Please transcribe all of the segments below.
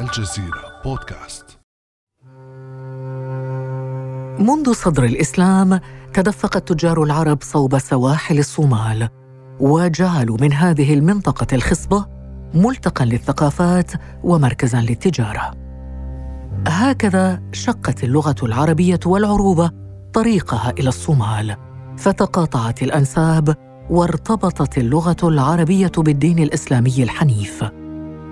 الجزيرة بودكاست. منذ صدر الإسلام تدفق التجار العرب صوب سواحل الصومال وجعلوا من هذه المنطقة الخصبة ملتقى للثقافات ومركزا للتجارة. هكذا شقت اللغة العربية والعروبة طريقها إلى الصومال فتقاطعت الأنساب وارتبطت اللغة العربية بالدين الإسلامي الحنيف.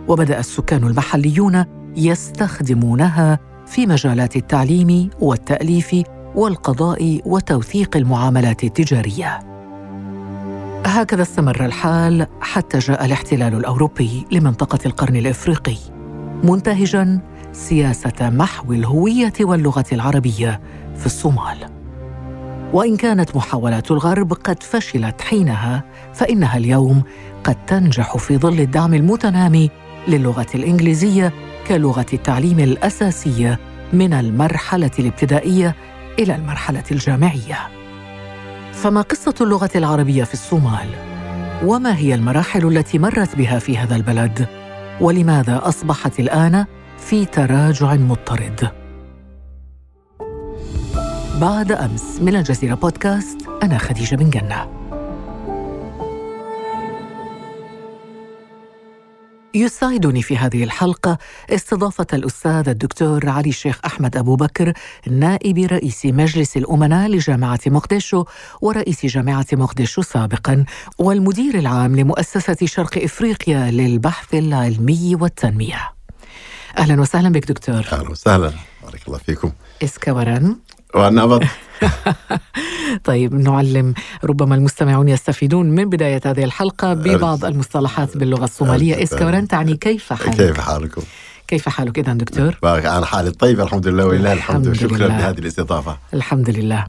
وبدأ السكان المحليون يستخدمونها في مجالات التعليم والتأليف والقضاء وتوثيق المعاملات التجارية. هكذا استمر الحال حتى جاء الاحتلال الأوروبي لمنطقة القرن الإفريقي منتهجا سياسة محو الهوية واللغة العربية في الصومال. وإن كانت محاولات الغرب قد فشلت حينها فإنها اليوم قد تنجح في ظل الدعم المتنامي للغة الإنجليزية كلغة التعليم الأساسية من المرحلة الابتدائية إلى المرحلة الجامعية. فما قصة اللغة العربية في الصومال؟ وما هي المراحل التي مرت بها في هذا البلد؟ ولماذا أصبحت الآن في تراجع مضطرد؟ بعد أمس من الجزيرة بودكاست أنا خديجة بن جنة. يسعدني في هذه الحلقة استضافة الأستاذ الدكتور علي الشيخ أحمد أبو بكر نائب رئيس مجلس الأمناء لجامعة مقدشو ورئيس جامعة مقدشو سابقا والمدير العام لمؤسسة شرق إفريقيا للبحث العلمي والتنمية. أهلا وسهلا بك دكتور. أهلا وسهلا. بارك الله فيكم. Iska warran أبد طيب نعلم ربما المستمعون يستفيدون من بداية هذه الحلقة ببعض المصطلحات باللغة الصومالية Iska warran تعني كيف حالك؟ كيف حالكم؟ كيف حالك إذا دكتور؟ أنا حالي طيب الحمد لله ولله الحمد الحمد وشكرا لله. لهذه الاستضافة الحمد لله.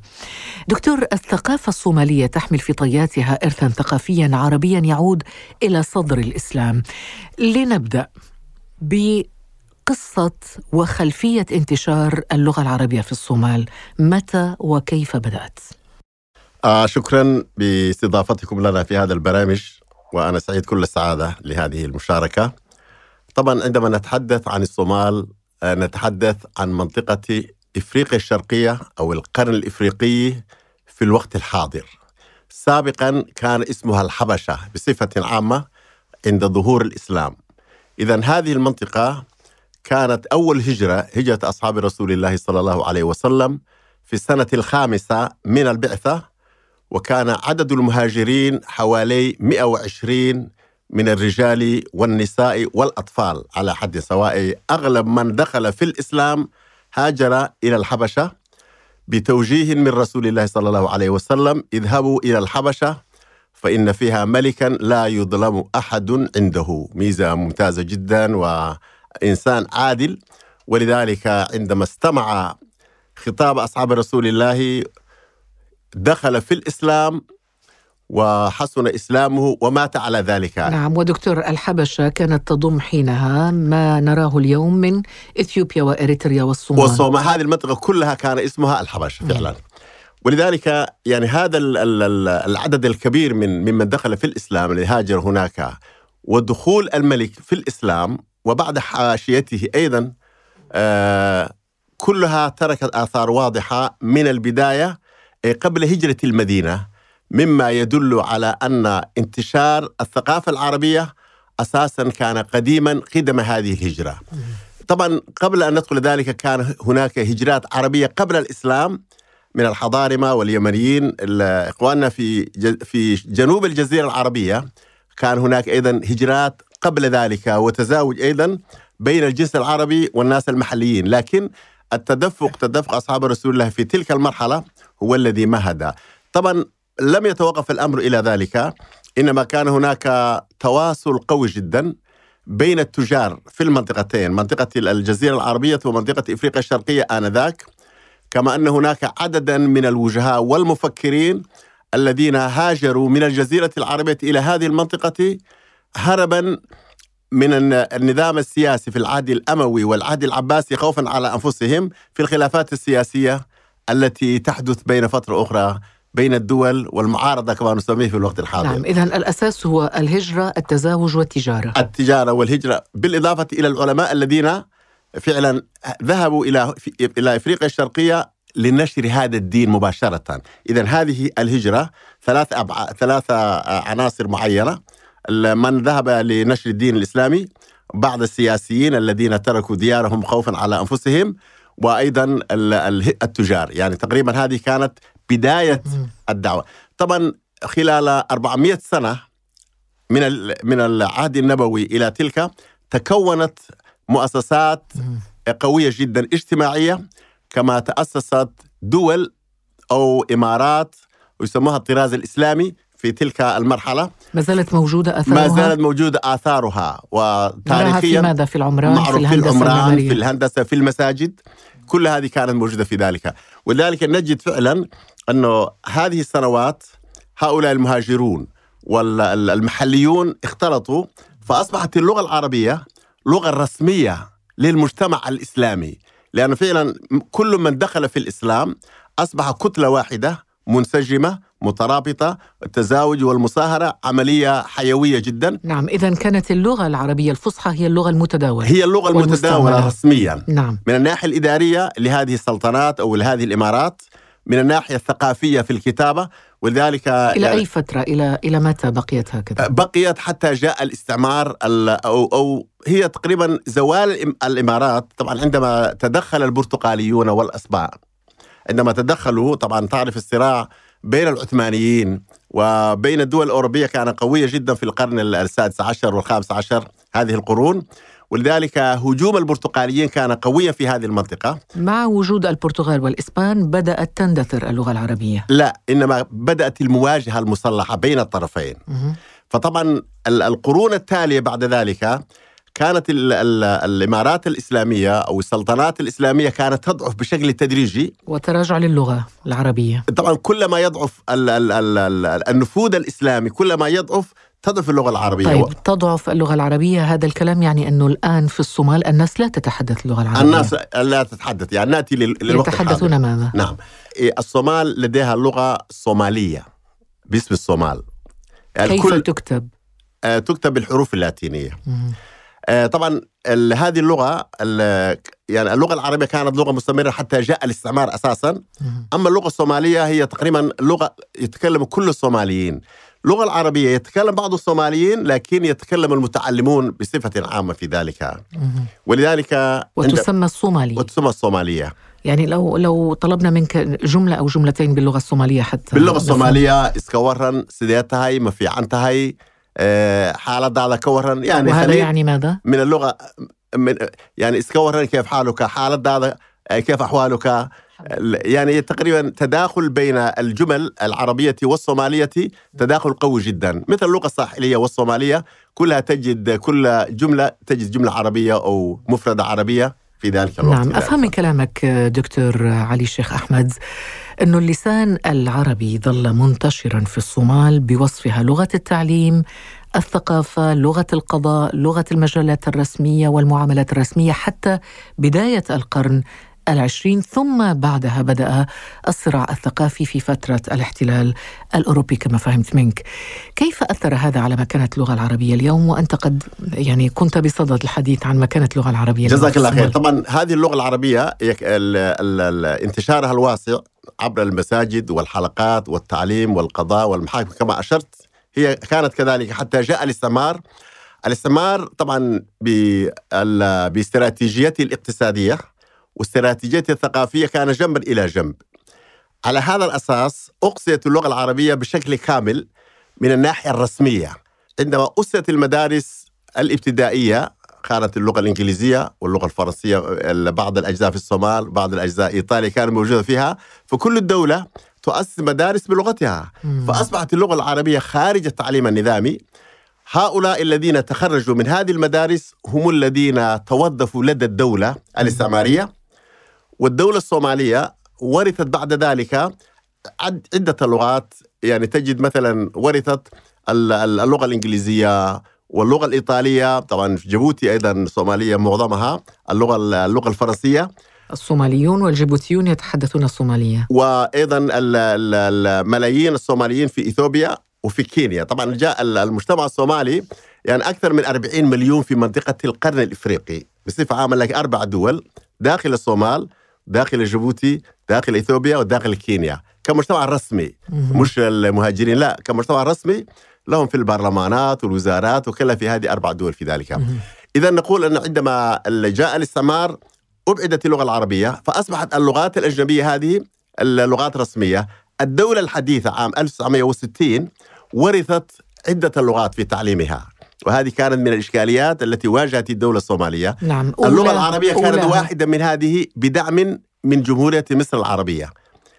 دكتور الثقافة الصومالية تحمل في طياتها إرثا ثقافيا عربيا يعود إلى صدر الإسلام. لنبدأ بقصة وخلفية انتشار اللغة العربية في الصومال، متى وكيف بدأت؟ آه شكرا باستضافتكم لنا في هذا البرامج وأنا سعيد كل السعادة لهذه المشاركة. طبعا عندما نتحدث عن الصومال آه نتحدث عن منطقة إفريقيا الشرقية أو القرن الإفريقي في الوقت الحاضر. سابقا كان اسمها الحبشة بصفة عامة عند ظهور الإسلام. إذا هذه المنطقة كانت أول هجرة هجرة أصحاب رسول الله صلى الله عليه وسلم في السنة الخامسة من البعثة وكان عدد المهاجرين حوالي 120 من الرجال والنساء والأطفال على حد سواء. أغلب من دخل في الإسلام هاجر إلى الحبشة بتوجيه من رسول الله صلى الله عليه وسلم. اذهبوا إلى الحبشة فإن فيها ملكا لا يظلم أحد عنده. ميزة ممتازة جدا وإنسان عادل. ولذلك عندما استمع خطاب أصحاب رسول الله دخل في الإسلام وحسن إسلامه ومات على ذلك. نعم ودكتور الحبشة كانت تضم حينها ما نراه اليوم من إثيوبيا وإريتريا والصومال. والصومال. هذه المنطقة كلها كان اسمها الحبشة فعلا. ولذلك يعني هذا ال- ال- ال- العدد الكبير من ممن دخل في الإسلام اللي هاجر هناك ودخول الملك في الإسلام وبعد حاشيته أيضا آه كلها تركت آثار واضحة من البداية قبل هجرة المدينة مما يدل على أن انتشار الثقافة العربية أساسا كان قديما قدم هذه الهجرة. طبعا قبل أن ندخل ذلك كان هناك هجرات عربية قبل الإسلام من الحضارمة واليمنيين ال- إخواننا في في جنوب الجزيرة العربية كان هناك أيضا هجرات قبل ذلك وتزاوج أيضا بين الجنس العربي والناس المحليين لكن التدفق تدفق أصحاب رسول الله في تلك المرحلة هو الذي مهد. طبعا لم يتوقف الأمر إلى ذلك إنما كان هناك تواصل قوي جدا بين التجار في المنطقتين منطقة الجزيرة العربية ومنطقة إفريقيا الشرقية آنذاك. كما أن هناك عددا من الوجهاء والمفكرين الذين هاجروا من الجزيرة العربية إلى هذه المنطقة هربا من الن- النظام السياسي في العهد الأموي والعهد العباسي خوفا على أنفسهم في الخلافات السياسية التي تحدث بين فترة أخرى بين الدول والمعارضة كما نسميه في الوقت الحاضر. نعم إذا الأساس هو الهجرة التزاوج والتجارة. التجارة والهجرة بالإضافة إلى العلماء الذين فعلا ذهبوا إلى إلى إفريقيا الشرقية لنشر هذا الدين مباشرة. إذا هذه الهجرة ثلاث أبع... ثلاثة عناصر معينة. من ذهب لنشر الدين الإسلامي بعض السياسيين الذين تركوا ديارهم خوفا على أنفسهم وأيضا ال- ال- التجار. يعني تقريبا هذه كانت بداية الدعوة. طبعا خلال 400 سنة من من العهد النبوي إلى تلك تكونت مؤسسات قوية جدا اجتماعية كما تأسست دول أو إمارات ويسموها الطراز الإسلامي. في تلك المرحلة. ما زالت موجودة أثرها ما زالت موجودة آثارها. نراها في وتاريخيا ماذا؟ في العمران معروف في الهندسة العمران المعمارية. في الهندسة في المساجد. كل هذه كانت موجودة في ذلك. ولذلك نجد فعلا أنه هذه السنوات هؤلاء المهاجرون والمحليون اختلطوا فأصبحت اللغة العربية لغة رسمية للمجتمع الإسلامي. لأن فعلا كل من دخل في الإسلام أصبح كتلة واحدة منسجمة مترابطة التزاوج والمصاهرة عملية حيوية جدا. نعم إذا كانت اللغة العربية الفصحى هي اللغة المتداولة. هي اللغة المتداولة. رسميا. نعم. من الناحية الإدارية لهذه السلطنات أو لهذه الإمارات من الناحية الثقافية في الكتابة ولذلك إلى يعني أي فترة؟ إلى إلى متى بقيت هكذا؟ بقيت حتى جاء الاستعمار ال- أو, أو هي تقريبا زوال الإم- الإمارات. طبعا عندما تدخل البرتقاليون والأسباع عندما تدخلوا طبعا تعرف الصراع بين العثمانيين وبين الدول الأوروبية كان قوية جدا في القرن ال- السادس عشر والخامس عشر هذه القرون. ولذلك هجوم البرتقاليين كان قويا في هذه المنطقة. مع وجود البرتغال والإسبان بدأت تندثر اللغة العربية. لا إنما بدأت المواجهة المسلحة بين الطرفين. مهم. فطبعا ال- القرون التالية بعد ذلك كانت ال ال الإمارات الإسلامية أو السلطنات الإسلامية كانت تضعف بشكل تدريجي. وتراجع للغة العربية. طبعا كلما يضعف ال ال ال ال النفوذ الإسلامي كلما يضعف تضعف اللغة العربية. طيب تضعف اللغة العربية هذا الكلام يعني أنه الآن في الصومال الناس لا تتحدث اللغة العربية. الناس لا تتحدث يعني نأتي لل- للوقت الحاضر. يتحدثون ماذا؟ نعم. إيه، الصومال لديها اللغة الصومالية باسم الصومال. كيف الكل تكتب؟ آه، تكتب بالحروف اللاتينية. مهم. آه، طبعا هذه اللغة ال- يعني اللغة العربية كانت لغة مستمرة حتى جاء الاستعمار أساسا. أما اللغة الصومالية هي تقريبا لغة يتكلم كل الصوماليين اللغة العربية يتكلم بعض الصوماليين لكن يتكلم المتعلمون بصفة عامة في ذلك. ولذلك وتسمى الصومالي وتسمى الصومالية يعني لو لو طلبنا منك جملة أو جملتين باللغة الصومالية حتى باللغة. الصومالية اسكورن سيديتهاي ما في عنتهاي آه، حالة دعنا كورن يعني وهذا يعني ماذا؟ من اللغة من يعني اسكورن كيف حالك؟ حالة دعنا كيف أحوالك؟ يعني تقريبا تداخل بين الجمل العربية والصومالية تداخل قوي جدا. مثل اللغة الساحلية والصومالية كلها تجد كل جملة تجد جملة عربية أو مفردة عربية في ذلك الوقت. نعم أفهم من كلامك دكتور علي الشيخ أحمد. أن اللسان العربي ظل منتشرا في الصومال بوصفها لغة التعليم الثقافة لغة القضاء لغة المجلات الرسمية والمعاملات الرسمية حتى بداية القرن العشرين ثم بعدها بدأ الصراع الثقافي في فترة الاحتلال الأوروبي كما فهمت منك. كيف أثر هذا على مكانة اللغة العربية اليوم؟ وأنت قد يعني كنت بصدد الحديث عن مكانة اللغة العربية جزاك الله خير؟ طبعا هذه اللغة العربية انتشارها الواسع عبر المساجد والحلقات والتعليم والقضاء والمحاكم. كما أشرت هي كانت كذلك حتى جاء الاستعمار الاستعمار طبعا باستراتيجيته الاقتصادية واستراتيجيته الثقافية كان جنبا إلى جنب. على هذا الأساس أقصيت اللغة العربية بشكل كامل من الناحية الرسمية عندما أسست المدارس الابتدائية كانت اللغة الإنجليزية واللغة الفرنسية ال- بعض الأجزاء في الصومال بعض الأجزاء إيطاليا كانت موجودة فيها. فكل الدولة تؤسس مدارس بلغتها. مم. فأصبحت اللغة العربية خارج التعليم النظامي. هؤلاء الذين تخرجوا من هذه المدارس هم الذين توظفوا لدى الدولة الاستعمارية. والدولة الصومالية ورثت بعد ذلك عد- عدة لغات. يعني تجد مثلا ورثت ال- ال- اللغة الإنجليزية واللغة الإيطالية طبعا في جيبوتي أيضا الصومالية معظمها اللغة اللغة الفرنسية. الصوماليون والجيبوتيون يتحدثون الصومالية. وأيضا ال- ال- الملايين الصوماليين في إثيوبيا وفي كينيا. طبعا جاء ال- المجتمع الصومالي يعني أكثر من 40 مليون في منطقة القرن الإفريقي. بصفة عامة لك أربع دول داخل الصومال داخل جيبوتي داخل إثيوبيا وداخل كينيا. كمجتمع رسمي مش المهاجرين لا كمجتمع رسمي لهم في البرلمانات والوزارات وكلها في هذه أربع دول في ذلك إذا نقول أن عندما جاء الاستعمار أبعدت اللغة العربية فأصبحت اللغات الأجنبية هذه اللغات رسميه الدولة الحديثة عام 1960 ورثت عدة اللغات في تعليمها وهذه كانت من الإشكاليات التي واجهت الدولة الصومالية. نعم اللغة أولى- العربية كانت واحدة من هذه بدعم من جمهورية مصر العربية.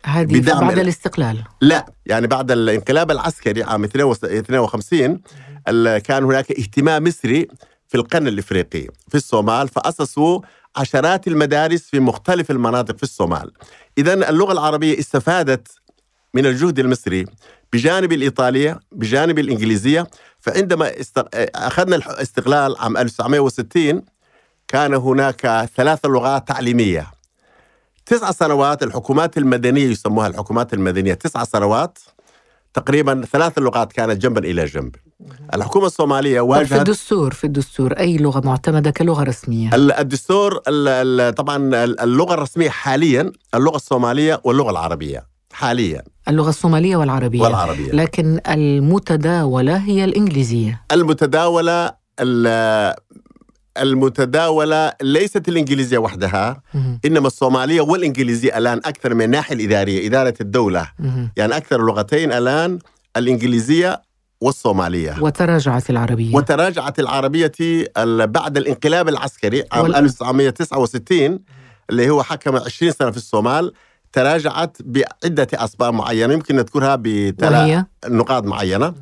هذه بدعم بعد ال- الاستقلال لا يعني بعد الانقلاب العسكري عام 52 ال- كان هناك اهتمام مصري في القرن الإفريقي في الصومال فأسسوا عشرات المدارس في مختلف المناطق في الصومال. اذا اللغة العربية استفادت من الجهد المصري بجانب الإيطالية بجانب الإنجليزية فعندما. أخذنا الاستقلال عام 1960 كان هناك ثلاث لغات تعليمية تسع سنوات الحكومات المدنية يسموها الحكومات المدنية. تسع سنوات تقريبا ثلاث لغات كانت جنبا إلى جنب. الحكومة الصومالية طب في واجهت الدستور في الدستور أي لغة معتمدة كلغة رسمية؟ ال- الدستور ال- ال- طبعا ال- اللغة الرسمية حاليا اللغة الصومالية واللغة العربية. حاليا. اللغة الصومالية والعربية. والعربية. لكن المتداولة هي الإنجليزية. المتداولة ال- المتداولة ليست الإنجليزية وحدها مهم. إنما الصومالية والإنجليزية الآن أكثر من الناحيه الإدارية إدارة الدولة. مهم. يعني أكثر لغتين الآن الإنجليزية والصومالية. وتراجعت العربية. وتراجعت العربية ال- بعد الانقلاب العسكري عام وال- 1969 اللي هو حكم 20 سنة في الصومال تراجعت بعدة أسباب معينة يمكن نذكرها بثلاث نقاط معينة.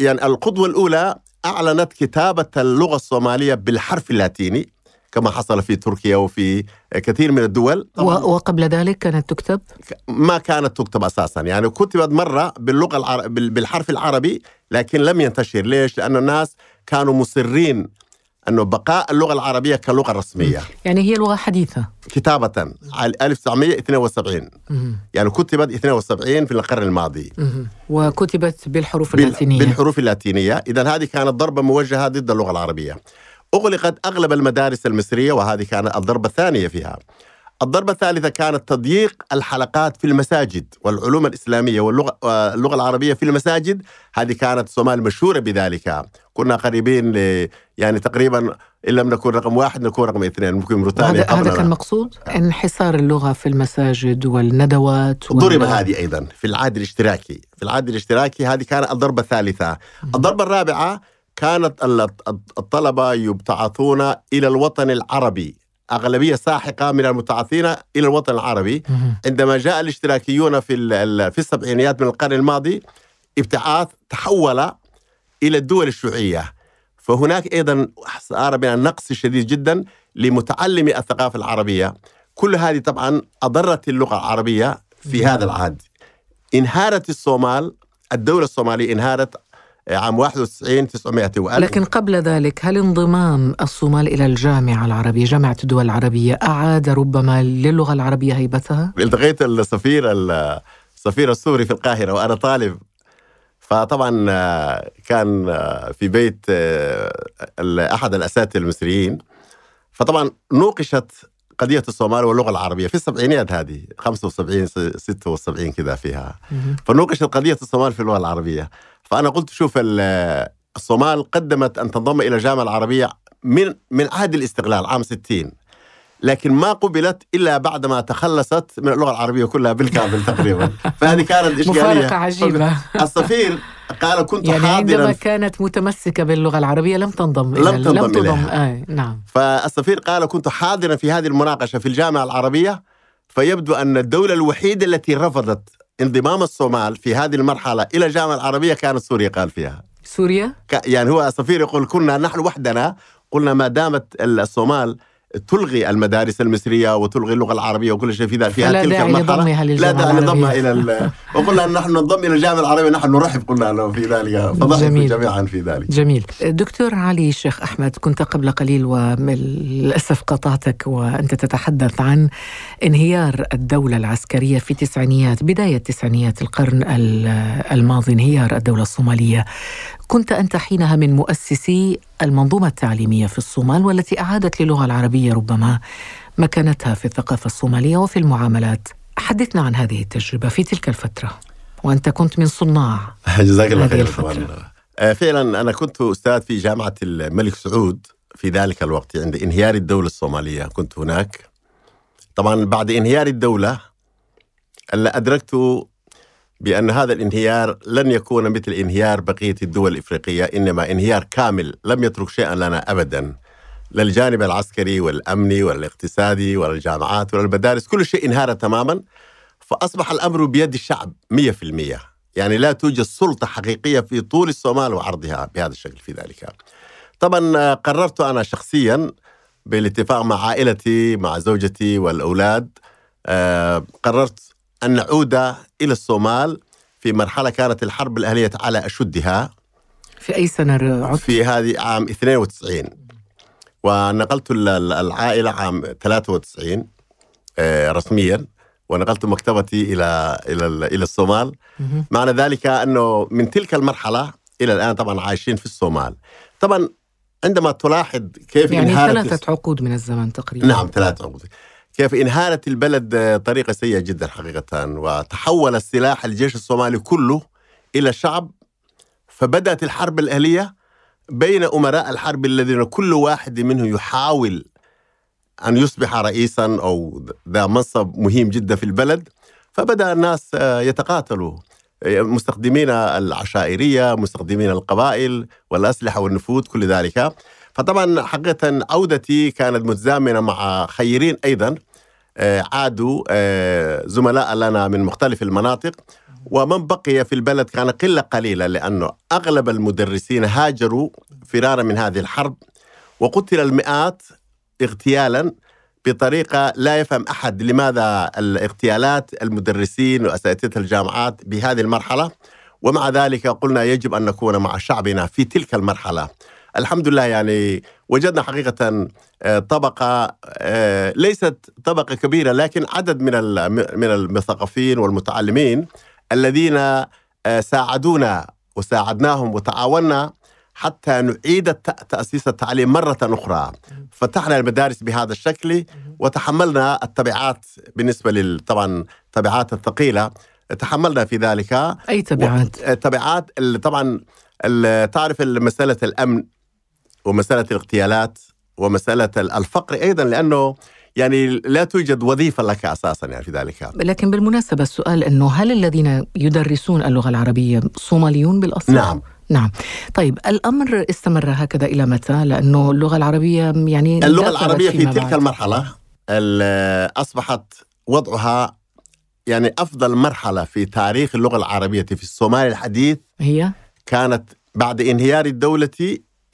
يعني القدوة الأولى أعلنت كتابة اللغة الصومالية بالحرف اللاتيني كما حصل في تركيا وفي كثير من الدول. وقبل ذلك كانت تكتب؟ ما كانت تكتب أساسا. يعني كتبت مرة باللغة العر... بال- بالحرف العربي لكن لم ينتشر. ليش؟ لأن الناس كانوا مصرين أنه بقاء اللغة العربية كلغة رسمية. يعني هي لغة حديثة. كتابة على 1972 مهم. يعني كتبت 72 في القرن الماضي. وكتبت بالحروف بال- اللاتينية. بالحروف اللاتينية. اذا هذه كانت ضربة موجهة ضد اللغة العربية. أغلقت أغلب المدارس المصرية وهذه كانت الضربة الثانية فيها. الضربة الثالثة كانت تضييق الحلقات في المساجد والعلوم الإسلامية واللغة اللغة العربية في المساجد. هذه كانت الصومال مشهورة بذلك. كنا قريبين ل يعني تقريبا إن لم نكن رقم واحد نكون رقم اثنين ممكن موريتانيا هذا هذا كان مقصود؟ انحصار اللغة في المساجد والندوات وال- ضرب هذه أيضا في العهد الاشتراكي. في العهد الاشتراكي هذه كانت الضربة الثالثة. الضربة الرابعة كانت ال- الطلبة يبتعثون إلى الوطن العربي. أغلبية ساحقة من المبتعثين إلى الوطن العربي. عندما جاء الاشتراكيون في في السبعينيات من القرن الماضي ابتعاث تحول إلى الدول الشيوعية. فهناك أيضا صار من النقص الشديد جدا لمتعلمي الثقافة العربية. كل هذه طبعا أضرت اللغة العربية في هذا العهد. انهارت الصومال الدولة الصومالية انهارت عام 91 900 وألف. لكن قبل ذلك هل انضمام الصومال إلى الجامعة العربية جامعة الدول العربية أعاد ربما للغة العربية هيبتها؟ التقيت السفير السفير السوري في القاهرة وأنا طالب فطبعا آه، كان آه، في بيت آه، أحد الأساتذة المصريين. فطبعا نوقشت قضية الصومال واللغة العربية في السبعينيات هذه 75 س- 76 كذا فيها. فنوقشت قضية الصومال في اللغة العربية. فأنا قلت شوف ال- الصومال قدمت أن تنضم إلى الجامعة العربية من من عهد الاستقلال عام 60 لكن ما قبلت إلا بعدما تخلصت من اللغة العربية كلها بالكامل تقريبا. فهذه كانت إشكالية. مفارقة عجيبة. السفير قال كنت يعني عندما حاضرا كانت متمسكة باللغة العربية لم تنضم لم إلى- تنضم لم تنضم إليها. آه نعم. فالسفير قال كنت حاضرا في هذه المناقشة في الجامعة العربية فيبدو أن الدولة الوحيدة التي رفضت انضمام الصومال في هذه المرحلة إلى الجامعة العربية كانت سوريا قال فيها. سوريا؟ يعني هو السفير يقول كنا نحن وحدنا قلنا ما دامت الصومال تلغي المدارس المصرية وتلغي اللغة العربية وكل شيء في ذلك في تلك لضمها لا داعي لضمها العربية. ال- وقلنا ان نحن ننضم إلى الجامعة العربية نحن نرحب قلنا له في ذلك. فضحكوا جميل. جميعا في ذلك. جميل. دكتور علي الشيخ أحمد كنت قبل قليل وللأسف قطعتك وأنت تتحدث عن انهيار الدولة العسكرية في تسعينيات بداية تسعينيات القرن ال- الماضي انهيار الدولة الصومالية. كنت أنت حينها من مؤسسي المنظومة التعليمية في الصومال والتي أعادت للغة العربية ربما مكانتها في الثقافة الصومالية وفي المعاملات حدثنا عن هذه التجربة في تلك الفترة وأنت كنت من صناع جزاك الله خير. طبعاً. آه، فعلا أنا كنت أستاذ في جامعة الملك سعود في ذلك الوقت عند انهيار الدولة الصومالية كنت هناك طبعا بعد انهيار الدولة ألا بأن هذا الانهيار لن يكون مثل انهيار بقية الدول الإفريقية إنما انهيار كامل لم يترك شيئا لنا ابدا لا الجانب العسكري والأمني والاقتصادي ولا الجامعات ولا المدارس كل شيء انهار تماما فأصبح الأمر بيد الشعب 100% يعني لا توجد سلطة حقيقية في طول الصومال وعرضها بهذا الشكل في ذلك. طبعا قررت أنا شخصيا بالاتفاق مع عائلتي مع زوجتي والأولاد آه، قررت أن نعود إلى الصومال في مرحلة كانت الحرب الأهلية على أشدها في أي سنة عدت؟ في هذه عام 92 ونقلت ال- ال- العائلة عام 93 آه، رسميا ونقلت مكتبتي إلى ال- إلى الصومال. معنى ذلك أنه من تلك المرحلة إلى الآن طبعا عايشين في الصومال طبعا عندما تلاحظ كيف يعني ثلاثة عقود من الزمن تقريبا نعم ثلاث عقود كيف انهارت البلد بطريقه سيئة جدا حقيقة وتحول السلاح الجيش الصومالي كله إلى شعب. فبدأت الحرب الأهلية بين أمراء الحرب الذين كل واحد منهم يحاول أن يصبح رئيسا أو ذا منصب مهم جدا في البلد. فبدأ الناس آه، يتقاتلوا. آه، مستخدمين العشائرية مستخدمين القبائل والأسلحة والنفوذ كل ذلك. فطبعا حقيقة عودتي كانت متزامنة مع خيرين أيضا. آه، عادوا آه، زملاء لنا من مختلف المناطق. ومن بقي في البلد كان قلة قليلة لأنه أغلب المدرسين هاجروا فرارا من هذه الحرب وقتل المئات اغتيالا بطريقة لا يفهم أحد لماذا الاغتيالات المدرسين وأساتذة الجامعات بهذه المرحلة. ومع ذلك قلنا يجب أن نكون مع شعبنا في تلك المرحلة. الحمد لله يعني وجدنا حقيقة آه، طبقة آه، ليست طبقة كبيرة لكن عدد من من المثقفين والمتعلمين الذين آه، ساعدونا وساعدناهم وتعاوننا حتى نعيد تأسيس التعليم مرة أخرى. فتحنا المدارس بهذا الشكل وتحملنا التبعات بالنسبة لل طبعا التبعات الثقيلة تحملنا في ذلك. أي تبعات؟ اللي طبعا تعرف مسألة الأمن. ومسألة الاغتيالات ومسألة الفقر أيضا لأنه يعني لا توجد وظيفة لك أساسا يعني في ذلك لكن بالمناسبة السؤال أنه هل الذين يدرسون اللغة العربية صوماليون بالأصل؟ نعم نعم طيب الأمر استمر هكذا إلى متى؟ لأنه اللغة العربية يعني اللغة اندثرت العربية في تلك بعد. المرحلة ال- أصبحت وضعها يعني أفضل مرحلة في تاريخ اللغة العربية في الصومال الحديث هي كانت بعد انهيار الدولة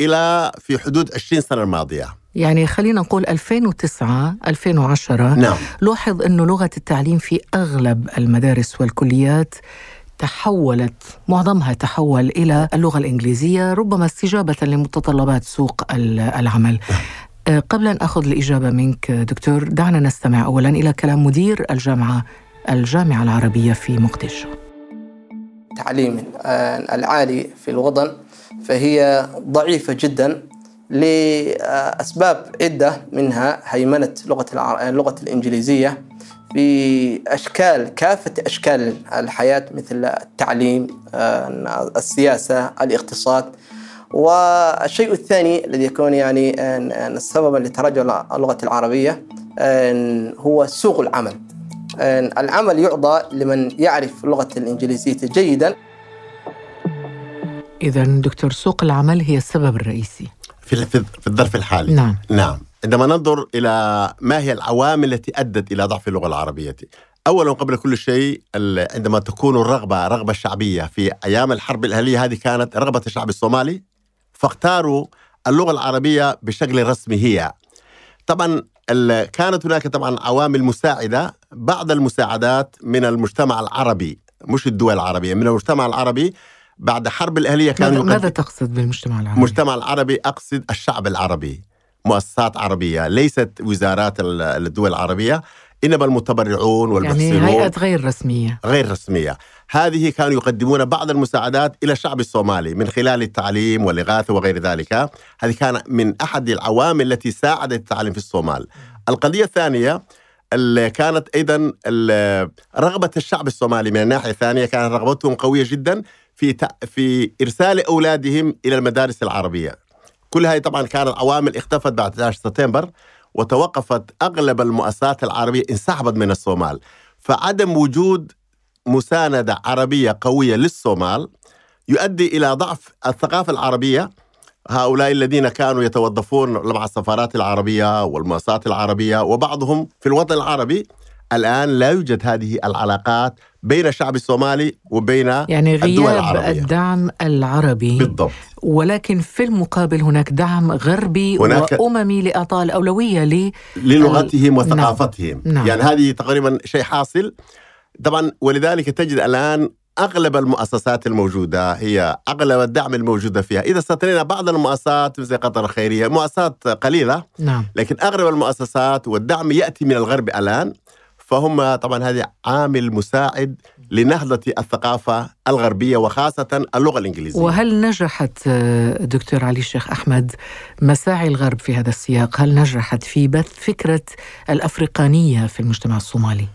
إلى في حدود 20 سنة الماضية. يعني خلينا نقول 2009 2010 نعم. لوحظ أنه لغة التعليم في أغلب المدارس والكليات تحولت معظمها تحول إلى اللغة الإنجليزية ربما استجابة لمتطلبات سوق ال- العمل. آه، قبل أن أخذ الإجابة منك دكتور دعنا نستمع أولا إلى كلام مدير الجامعة الجامعة العربية في مقدشو التعليم العالي في الوطن. فهي ضعيفة جدا لأسباب عدة منها هيمنة لغة اللغة الإنجليزية في أشكال كافة أشكال الحياة مثل التعليم السياسة الاقتصاد. والشيء الثاني الذي يكون يعني سببا لتراجع اللغة العربية هو سوق العمل. العمل يعطى لمن يعرف اللغة الإنجليزية جيدا. إذا دكتور سوق العمل هي السبب الرئيسي. في في الظرف الحالي. نعم. نعم. عندما ننظر إلى ما هي العوامل التي أدت إلى ضعف اللغة العربية أولا قبل كل شيء عندما تكون الرغبة رغبة شعبية في أيام الحرب الأهلية هذه كانت رغبة الشعب الصومالي فاختاروا اللغة العربية بشكل رسمي هي. طبعا كانت هناك طبعا عوامل مساعدة بعض المساعدات من المجتمع العربي مش الدول العربية من المجتمع العربي بعد حرب الأهلية كانوا ماذا, ماذا تقصد بالمجتمع العربي؟ المجتمع العربي أقصد الشعب العربي مؤسسات عربية ليست وزارات ال- الدول العربية إنما المتبرعون يعني والمحسنون هيئات غير رسمية. غير رسمية. هذه كانوا يقدمون بعض المساعدات إلى الشعب الصومالي من خلال التعليم والإغاثة وغير ذلك. هذه كان من أحد العوامل التي ساعدت التعليم في الصومال. القضية الثانية ال- كانت أيضا ال- رغبة الشعب الصومالي من الناحية الثانية كانت رغبتهم قوية جدا في في إرسال أولادهم إلى المدارس العربية. كل هذه طبعا كانت عوامل اختفت بعد 11 سبتمبر وتوقفت أغلب المؤسسات العربية انسحبت من الصومال. فعدم وجود مساندة عربية قوية للصومال يؤدي إلى ضعف الثقافة العربية. هؤلاء الذين كانوا يتوظفون مع السفارات العربية والمؤسسات العربية وبعضهم في الوطن العربي الآن لا يوجد هذه العلاقات بين الشعب الصومالي وبين يعني الدول غياب العربية. الدعم العربي. بالضبط. ولكن في المقابل هناك دعم غربي هناك- وأممي لإعطاء الأولوية ل للغتهم وثقافتهم. نعم. يعني هذه تقريبا شيء حاصل. طبعا ولذلك تجد الآن أغلب المؤسسات الموجودة هي أغلب الدعم الموجودة فيها. إذا استثنينا بعض المؤسسات مثل قطر الخيريه مؤسسات قليلة نعم. لكن أغلب المؤسسات والدعم يأتي من الغرب الآن. فهم طبعا هذه عامل مساعد لنهضة الثقافة الغربية وخاصة اللغة الإنجليزية. وهل نجحت دكتور علي الشيخ أحمد مساعي الغرب في هذا السياق؟ هل نجحت في بث فكرة الأفريقانية في المجتمع الصومالي؟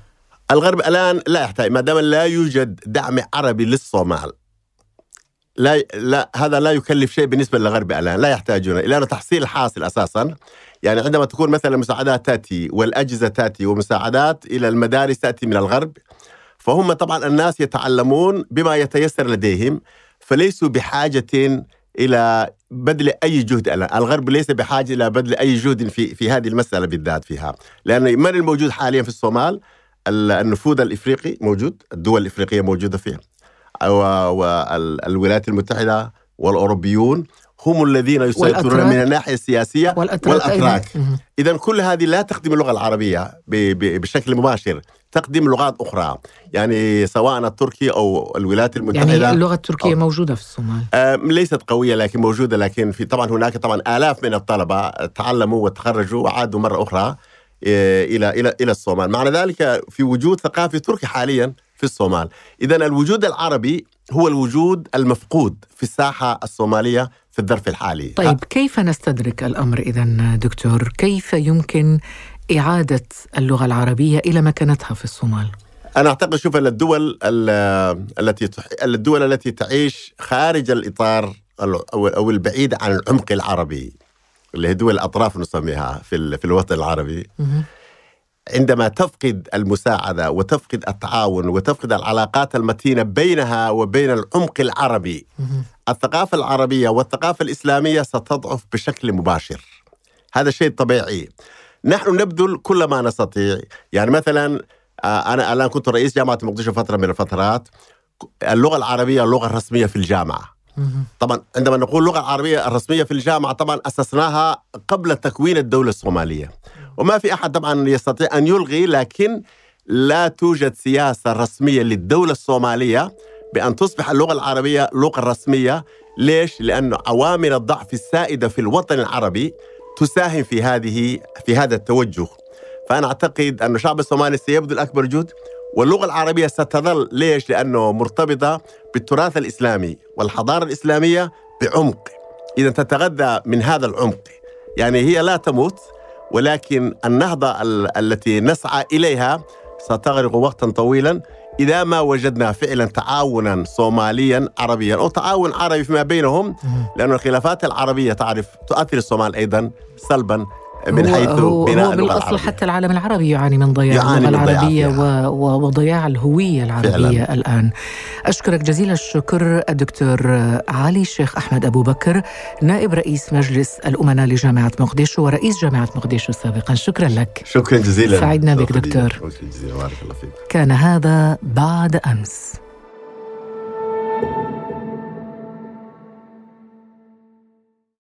الغرب الآن لا يحتاج ما دام لا يوجد دعم عربي للصومال لا لا هذا لا يكلف شيء بالنسبة للغرب الآن لا يحتاجون لأنه تحصيل حاصل أساسا. يعني عندما تكون مثلا مساعدات تأتي والأجهزة تأتي ومساعدات إلى المدارس تأتي من الغرب فهم طبعا الناس يتعلمون بما يتيسر لديهم فليسوا بحاجة إلى بذل أي جهد الآن، الغرب ليس بحاجة إلى بذل أي جهد في في هذه المسألة بالذات فيها، لأن من الموجود حاليا في الصومال؟ ال- النفوذ الإفريقي موجود، الدول الإفريقية موجودة فيها. والولايات المتحدة والأوروبيون هم الذين يسيطرون. من الناحية السياسية والأتراك, والأتراك. مهم. اذا كل هذه لا تخدم اللغة العربية بشكل مباشر تقدم لغات أخرى يعني سواء التركي أو الولايات المتحدة يعني اللغة التركية أو- موجودة في الصومال آه، ليست قوية لكن موجودة لكن في طبعا هناك طبعا آلاف من الطلبة تعلموا وتخرجوا وعادوا مرة أخرى آه، إلى إلى إلى الصومال، معنى ذلك في وجود ثقافي تركي حاليا في الصومال، اذا الوجود العربي هو الوجود المفقود في الساحة الصومالية في الظرف الحالي. طيب كيف نستدرك الأمر إذا دكتور كيف يمكن إعادة اللغة العربية إلى مكانتها في الصومال أنا أعتقد شوف ان الدول ال- التي الدول التي تعيش خارج الإطار ال- أو أو البعيد عن العمق العربي اللي هي دول الأطراف نسميها في ال- في الوطن العربي. عندما تفقد المساعدة وتفقد التعاون وتفقد العلاقات المتينة بينها وبين العمق العربي. الثقافة العربية والثقافة الإسلامية ستضعف بشكل مباشر هذا شيء طبيعي نحن نبذل كل ما نستطيع يعني مثلا آه، أنا الآن كنت رئيس جامعة مقدشو فترة من الفترات اللغة العربية اللغة الرسميه في الجامعة. طبعا عندما نقول اللغة العربيه الرسمية في الجامعة طبعا أسسناها قبل تكوين الدولة الصومالية. وما في أحد طبعا يستطيع أن يلغي لكن لا توجد سياسة رسمية للدولة الصومالية بأن تصبح اللغة العربية لغة رسمية. ليش؟ لأن عوامل الضعف السائدة في الوطن العربي تساهم في هذه في هذا التوجه. فأنا أعتقد أن الشعب الصومالي سيبذل أكبر جهد واللغة العربية ستظل ليش؟ لأنه مرتبطة بالتراث الإسلامي والحضارة الإسلامية بعمق إذا تتغذى من هذا العمق يعني هي لا تموت ولكن النهضة ال- التي نسعى إليها ستغرق وقتا طويلا إذا ما وجدنا فعلا تعاونا صوماليا عربيا أو تعاون عربي فيما بينهم. لأن الخلافات العربية تعرف تؤثر الصومال أيضا سلبا من هو حيث هو, بناء هو بالأصل العربية. حتى العالم العربي يعاني من ضياع يعاني اللغة من فيها. و- وضياع الهوية العربية فعلاً. الآن أشكرك جزيل الشكر الدكتور علي الشيخ أحمد أبو بكر نائب رئيس مجلس الأمناء لجامعة مقدشو ورئيس جامعة مقدشو سابقا شكرا لك شكرا جزيلا سعدنا بك دكتور. شكراً جزيلا بارك الله فيك كان هذا بعد أمس